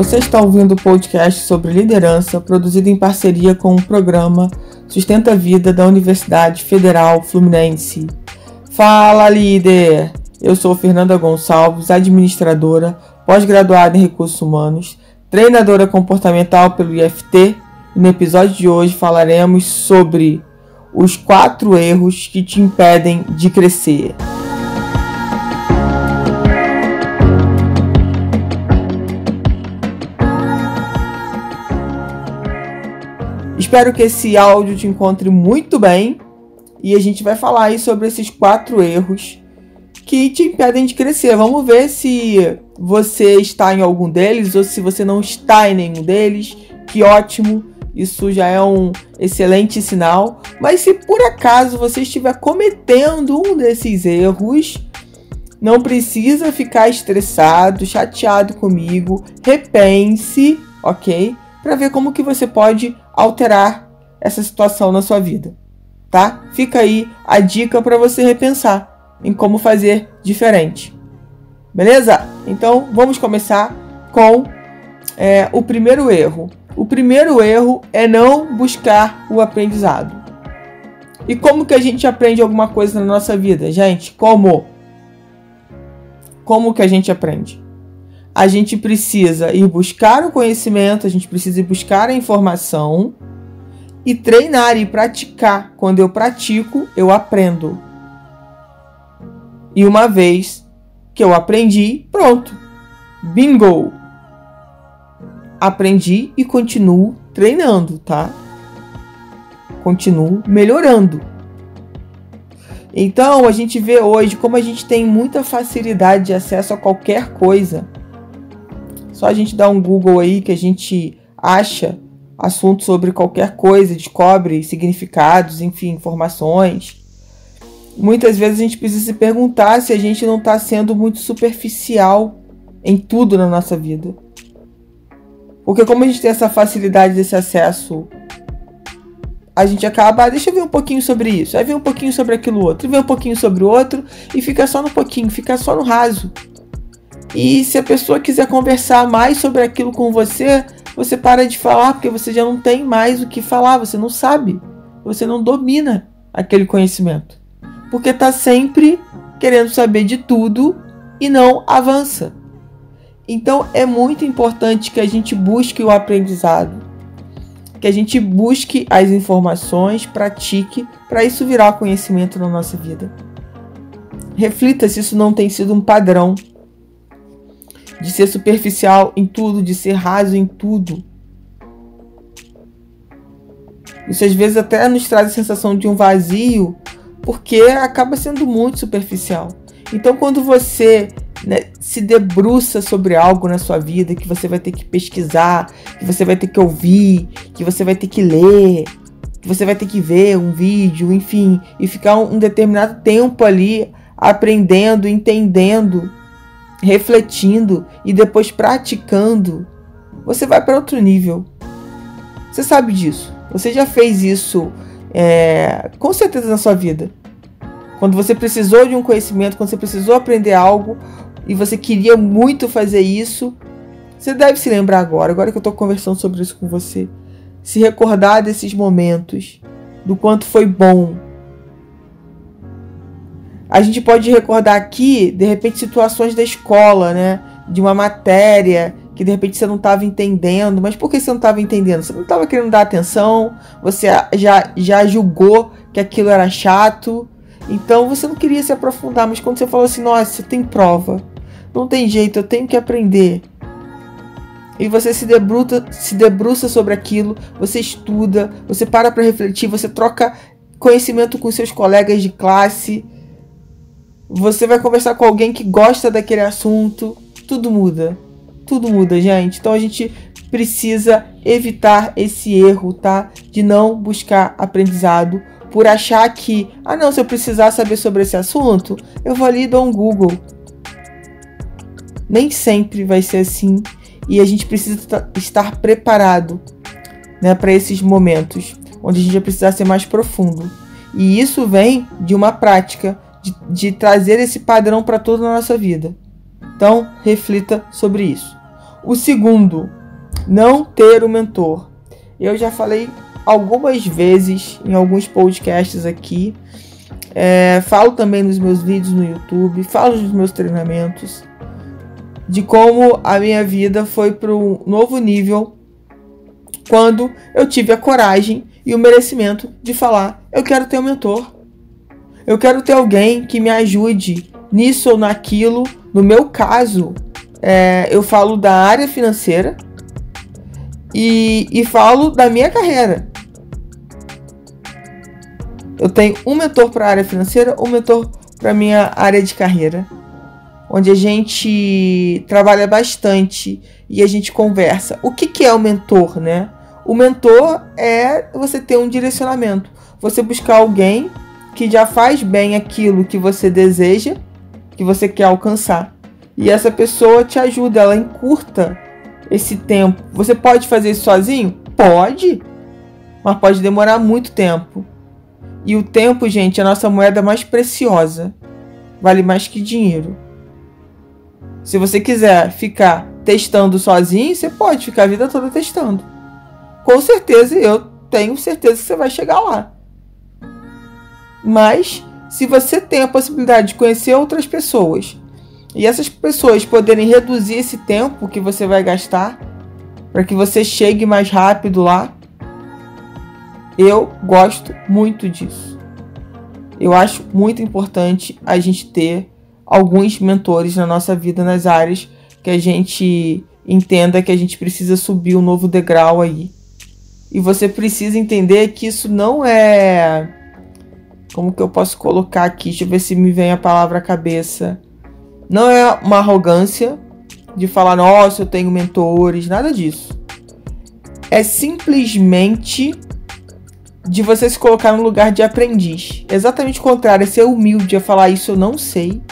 Você está ouvindo o podcast sobre liderança, produzido em parceria com o programa Sustenta a Vida da Universidade Federal Fluminense. Fala, líder! Eu sou Fernanda Gonçalves, administradora, pós-graduada em recursos humanos, treinadora comportamental pelo IFT, e no episódio de hoje falaremos sobre os quatro erros que te impedem de crescer. Espero que esse áudio te encontre muito bem e a gente vai falar aí sobre esses quatro erros que te impedem de crescer. Vamos ver se você está em algum deles ou se você não está em nenhum deles. Que ótimo! Isso já é um excelente sinal. Mas se por acaso você estiver cometendo um desses erros, não precisa ficar estressado, chateado comigo. Repense, ok? Para ver como que você pode alterar essa situação na sua vida, tá? Fica aí a dica para você repensar em como fazer diferente. Beleza? Então vamos começar com é, o primeiro erro. O primeiro erro é não buscar o aprendizado. E como que a gente aprende alguma coisa na nossa vida, gente? Como? Como que a gente aprende? A gente precisa ir buscar o conhecimento, a gente precisa ir buscar a informação e treinar e praticar. Quando eu pratico, eu aprendo. E uma vez que eu aprendi, pronto. Bingo! Aprendi e continuo treinando, tá? Continuo melhorando. Então, a gente vê hoje como a gente tem muita facilidade de acesso a qualquer coisa. Só a gente dá um Google aí que a gente acha assuntos sobre qualquer coisa, descobre significados, enfim, informações. Muitas vezes a gente precisa se perguntar se a gente não está sendo muito superficial em tudo na nossa vida. Porque como a gente tem essa facilidade desse acesso, a gente acaba, ah, deixa eu ver um pouquinho sobre isso, aí vem um pouquinho sobre aquilo outro, vem um pouquinho sobre o outro e fica só no pouquinho, fica só no raso. E se a pessoa quiser conversar mais sobre aquilo com você, você para de falar porque você já não tem mais o que falar, você não sabe, você não domina aquele conhecimento. Porque está sempre querendo saber de tudo e não avança. Então é muito importante que a gente busque o aprendizado, que a gente busque as informações, pratique, para isso virar conhecimento na nossa vida. Reflita se isso não tem sido um padrão de ser superficial em tudo, de ser raso em tudo. Isso às vezes até nos traz a sensação de um vazio, porque acaba sendo muito superficial. Então, quando você né, se debruça sobre algo na sua vida que você vai ter que pesquisar, que você vai ter que ouvir, que você vai ter que ler, que você vai ter que ver um vídeo, enfim, e ficar um, um determinado tempo ali aprendendo, entendendo refletindo e depois praticando, você vai para outro nível. Você sabe disso. Você já fez isso é, com certeza na sua vida. Quando você precisou de um conhecimento, quando você precisou aprender algo e você queria muito fazer isso, você deve se lembrar agora, agora que eu estou conversando sobre isso com você. Se recordar desses momentos, do quanto foi bom, a gente pode recordar aqui, de repente, situações da escola, né? De uma matéria que de repente você não estava entendendo. Mas por que você não estava entendendo? Você não estava querendo dar atenção, você já, já julgou que aquilo era chato. Então você não queria se aprofundar. Mas quando você falou assim, nossa, tem prova, não tem jeito, eu tenho que aprender. E você se debruça, se debruça sobre aquilo, você estuda, você para para refletir, você troca conhecimento com seus colegas de classe você vai conversar com alguém que gosta daquele assunto, tudo muda. Tudo muda, gente. Então a gente precisa evitar esse erro, tá? De não buscar aprendizado por achar que, ah, não, se eu precisar saber sobre esse assunto, eu vou ali e dou um Google. Nem sempre vai ser assim e a gente precisa estar preparado, né, para esses momentos onde a gente vai precisar ser mais profundo. E isso vem de uma prática de, de trazer esse padrão para toda a nossa vida. Então, reflita sobre isso. O segundo, não ter um mentor. Eu já falei algumas vezes em alguns podcasts aqui. É, falo também nos meus vídeos no YouTube, falo nos meus treinamentos de como a minha vida foi para um novo nível quando eu tive a coragem e o merecimento de falar: eu quero ter um mentor. Eu quero ter alguém que me ajude nisso ou naquilo. No meu caso, é, eu falo da área financeira e, e falo da minha carreira. Eu tenho um mentor para a área financeira, um mentor para minha área de carreira, onde a gente trabalha bastante e a gente conversa. O que, que é o mentor, né? O mentor é você ter um direcionamento, você buscar alguém que já faz bem aquilo que você deseja, que você quer alcançar. E essa pessoa te ajuda, ela encurta esse tempo. Você pode fazer isso sozinho? Pode, mas pode demorar muito tempo. E o tempo, gente, é a nossa moeda mais preciosa. Vale mais que dinheiro. Se você quiser ficar testando sozinho, você pode ficar a vida toda testando. Com certeza, eu tenho certeza que você vai chegar lá. Mas, se você tem a possibilidade de conhecer outras pessoas e essas pessoas poderem reduzir esse tempo que você vai gastar para que você chegue mais rápido lá, eu gosto muito disso. Eu acho muito importante a gente ter alguns mentores na nossa vida nas áreas que a gente entenda que a gente precisa subir um novo degrau aí. E você precisa entender que isso não é como que eu posso colocar aqui? Deixa eu ver se me vem a palavra à cabeça. Não é uma arrogância de falar, nossa, eu tenho mentores, nada disso. É simplesmente de você se colocar no lugar de aprendiz. Exatamente o contrário, é ser humilde, é falar isso eu não sei,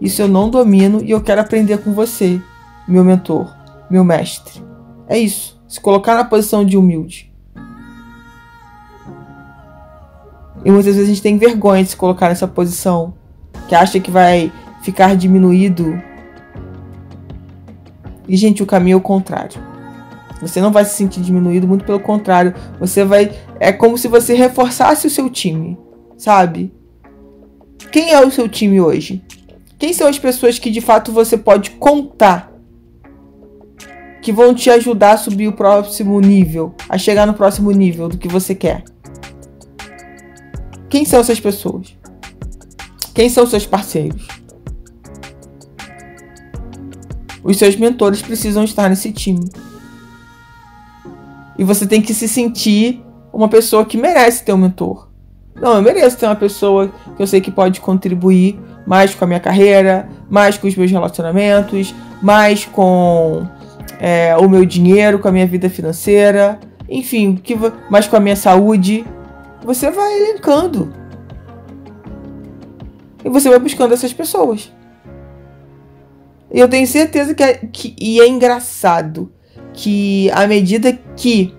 isso eu não domino e eu quero aprender com você, meu mentor, meu mestre. É isso, se colocar na posição de humilde. E muitas vezes a gente tem vergonha de se colocar nessa posição, que acha que vai ficar diminuído. E gente, o caminho é o contrário. Você não vai se sentir diminuído, muito pelo contrário. Você vai. É como se você reforçasse o seu time, sabe? Quem é o seu time hoje? Quem são as pessoas que de fato você pode contar? Que vão te ajudar a subir o próximo nível, a chegar no próximo nível do que você quer? Quem são essas pessoas? Quem são seus parceiros? Os seus mentores precisam estar nesse time. E você tem que se sentir uma pessoa que merece ter um mentor. Não, eu mereço ter uma pessoa que eu sei que pode contribuir mais com a minha carreira, mais com os meus relacionamentos, mais com é, o meu dinheiro, com a minha vida financeira, enfim, que, mais com a minha saúde. Você vai elencando. E você vai buscando essas pessoas. E eu tenho certeza que é, que, e é engraçado que à medida que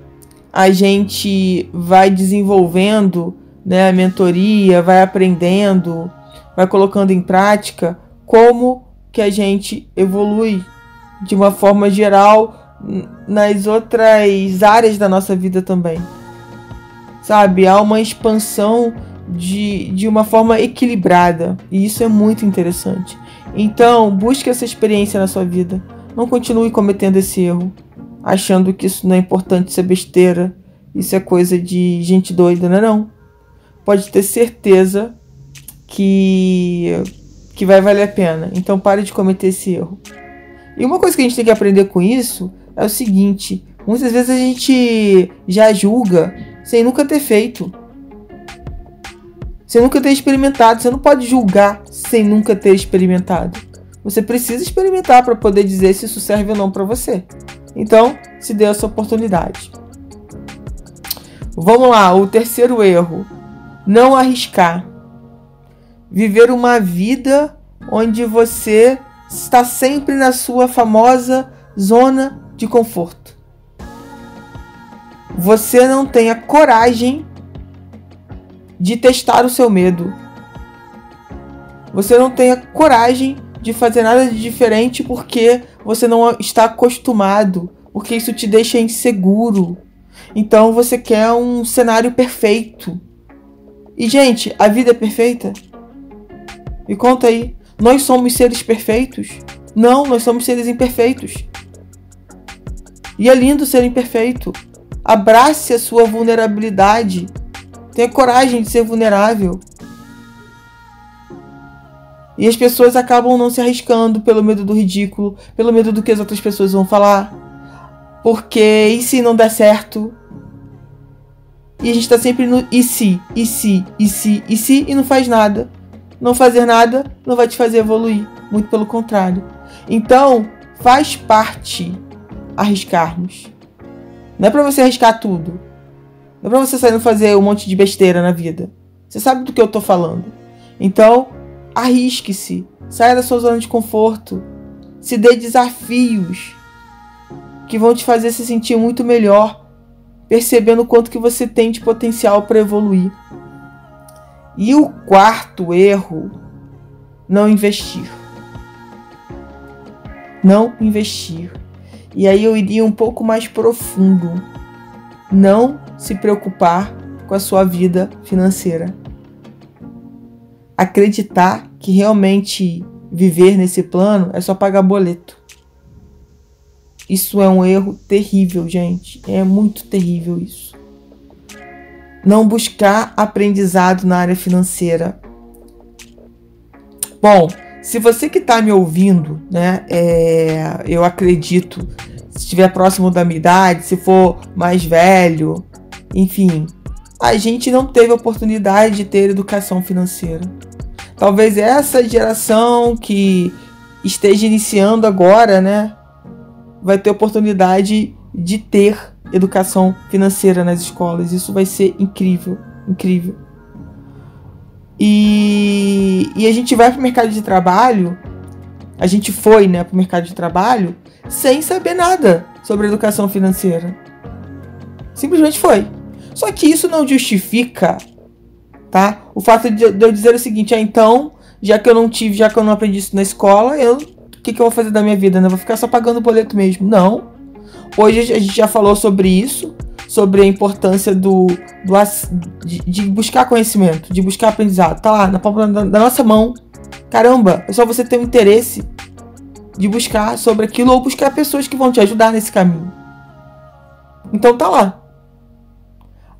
a gente vai desenvolvendo né, a mentoria, vai aprendendo, vai colocando em prática, como que a gente evolui de uma forma geral nas outras áreas da nossa vida também. Sabe? Há uma expansão de, de uma forma equilibrada. E isso é muito interessante. Então, busque essa experiência na sua vida. Não continue cometendo esse erro achando que isso não é importante, isso é besteira, isso é coisa de gente doida, não é não. Pode ter certeza que que vai valer a pena. Então pare de cometer esse erro. E uma coisa que a gente tem que aprender com isso é o seguinte: muitas vezes a gente já julga sem nunca ter feito. Sem nunca ter experimentado. Você não pode julgar sem nunca ter experimentado. Você precisa experimentar para poder dizer se isso serve ou não para você. Então, se dê essa oportunidade. Vamos lá, o terceiro erro: não arriscar. Viver uma vida onde você está sempre na sua famosa zona de conforto. Você não tem a coragem de testar o seu medo. Você não tem a coragem de fazer nada de diferente porque você não está acostumado, porque isso te deixa inseguro. Então você quer um cenário perfeito. E gente, a vida é perfeita? Me conta aí, nós somos seres perfeitos? Não, nós somos seres imperfeitos. E é lindo ser imperfeito. Abrace a sua vulnerabilidade. Tenha coragem de ser vulnerável. E as pessoas acabam não se arriscando pelo medo do ridículo, pelo medo do que as outras pessoas vão falar. Porque e se não der certo? E a gente tá sempre no e se, e se, e se, e se, e não faz nada. Não fazer nada não vai te fazer evoluir. Muito pelo contrário. Então, faz parte arriscarmos. Não é para você arriscar tudo. Não é pra você sair fazer um monte de besteira na vida. Você sabe do que eu tô falando. Então, arrisque-se. Saia da sua zona de conforto. Se dê desafios que vão te fazer se sentir muito melhor, percebendo o quanto que você tem de potencial para evoluir. E o quarto erro, não investir. Não investir. E aí eu iria um pouco mais profundo. Não se preocupar com a sua vida financeira. Acreditar que realmente viver nesse plano é só pagar boleto. Isso é um erro terrível, gente. É muito terrível isso. Não buscar aprendizado na área financeira. Bom, se você que está me ouvindo, né, é, eu acredito, se estiver próximo da minha idade, se for mais velho, enfim, a gente não teve oportunidade de ter educação financeira. Talvez essa geração que esteja iniciando agora, né, vai ter oportunidade de ter educação financeira nas escolas. Isso vai ser incrível, incrível. E, e a gente vai para o mercado de trabalho, a gente foi né, para o mercado de trabalho sem saber nada sobre educação financeira. Simplesmente foi. Só que isso não justifica tá? o fato de, eu dizer o seguinte: ah, então, já que eu não tive, já que eu não aprendi isso na escola, eu o que, que eu vou fazer da minha vida? Né? Vou ficar só pagando boleto mesmo. Não. Hoje a gente já falou sobre isso sobre a importância do, do de, de, buscar conhecimento, de buscar aprendizado. Tá lá na palma da, da nossa mão. Caramba, é só você ter um interesse de buscar sobre aquilo ou buscar pessoas que vão te ajudar nesse caminho. Então tá lá.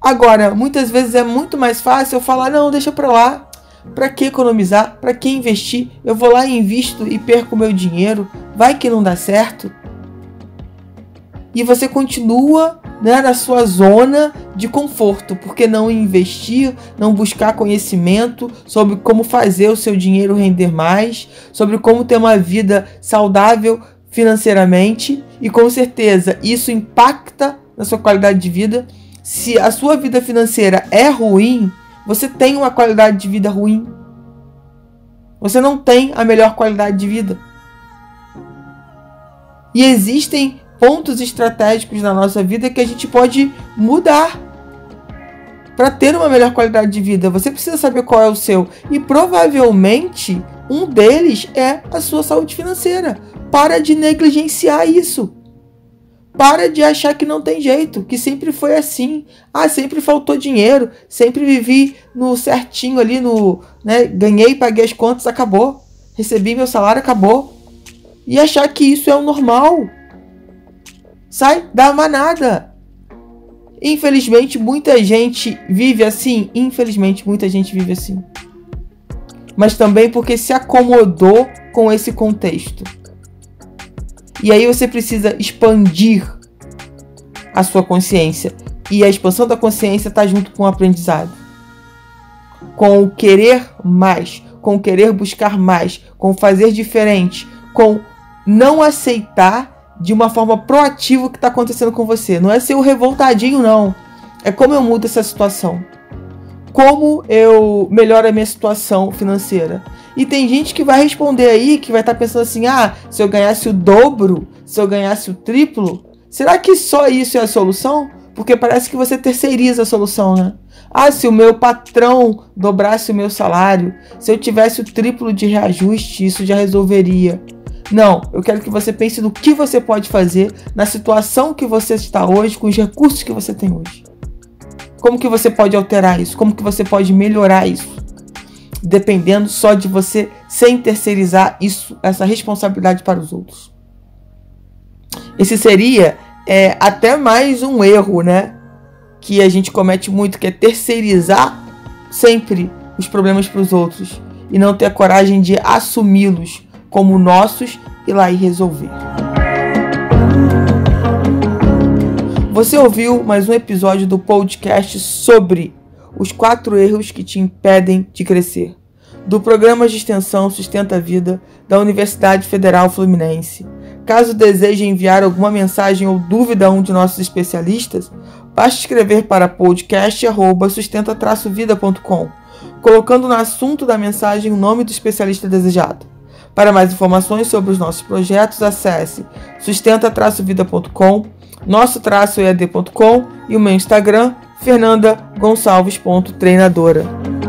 Agora, muitas vezes é muito mais fácil eu falar: não, deixa pra lá. Pra que economizar? Pra que investir? Eu vou lá e invisto e perco meu dinheiro. Vai que não dá certo. E você continua né, na sua zona de conforto, porque não investir, não buscar conhecimento sobre como fazer o seu dinheiro render mais, sobre como ter uma vida saudável financeiramente, e com certeza isso impacta na sua qualidade de vida. Se a sua vida financeira é ruim, você tem uma qualidade de vida ruim. Você não tem a melhor qualidade de vida. E existem pontos estratégicos na nossa vida que a gente pode mudar para ter uma melhor qualidade de vida. Você precisa saber qual é o seu e provavelmente um deles é a sua saúde financeira. Para de negligenciar isso. Para de achar que não tem jeito, que sempre foi assim. Ah, sempre faltou dinheiro, sempre vivi no certinho ali no, né, ganhei, paguei as contas, acabou. Recebi meu salário, acabou. E achar que isso é o normal. Sai da manada. Infelizmente, muita gente vive assim. Infelizmente, muita gente vive assim. Mas também porque se acomodou com esse contexto. E aí você precisa expandir a sua consciência. E a expansão da consciência está junto com o aprendizado. Com o querer mais, com o querer buscar mais, com fazer diferente, com não aceitar de uma forma proativa o que está acontecendo com você. Não é ser o revoltadinho, não. É como eu mudo essa situação. Como eu melhoro a minha situação financeira. E tem gente que vai responder aí, que vai estar tá pensando assim: ah, se eu ganhasse o dobro, se eu ganhasse o triplo, será que só isso é a solução? Porque parece que você terceiriza a solução, né? Ah, se o meu patrão dobrasse o meu salário, se eu tivesse o triplo de reajuste, isso já resolveria. Não, eu quero que você pense no que você pode fazer na situação que você está hoje, com os recursos que você tem hoje. Como que você pode alterar isso? Como que você pode melhorar isso? Dependendo só de você sem terceirizar isso, essa responsabilidade para os outros. Esse seria é, até mais um erro, né? Que a gente comete muito, que é terceirizar sempre os problemas para os outros e não ter a coragem de assumi-los como nossos e lá e resolver. Você ouviu mais um episódio do podcast sobre os quatro erros que te impedem de crescer, do programa de extensão Sustenta a Vida da Universidade Federal Fluminense. Caso deseje enviar alguma mensagem ou dúvida a um de nossos especialistas, basta escrever para podcast@sustenta-vida.com, colocando no assunto da mensagem o nome do especialista desejado. Para mais informações sobre os nossos projetos, acesse sustenta-vida.com nosso-ead.com e o meu Instagram, fernandagonçalves.treinadora.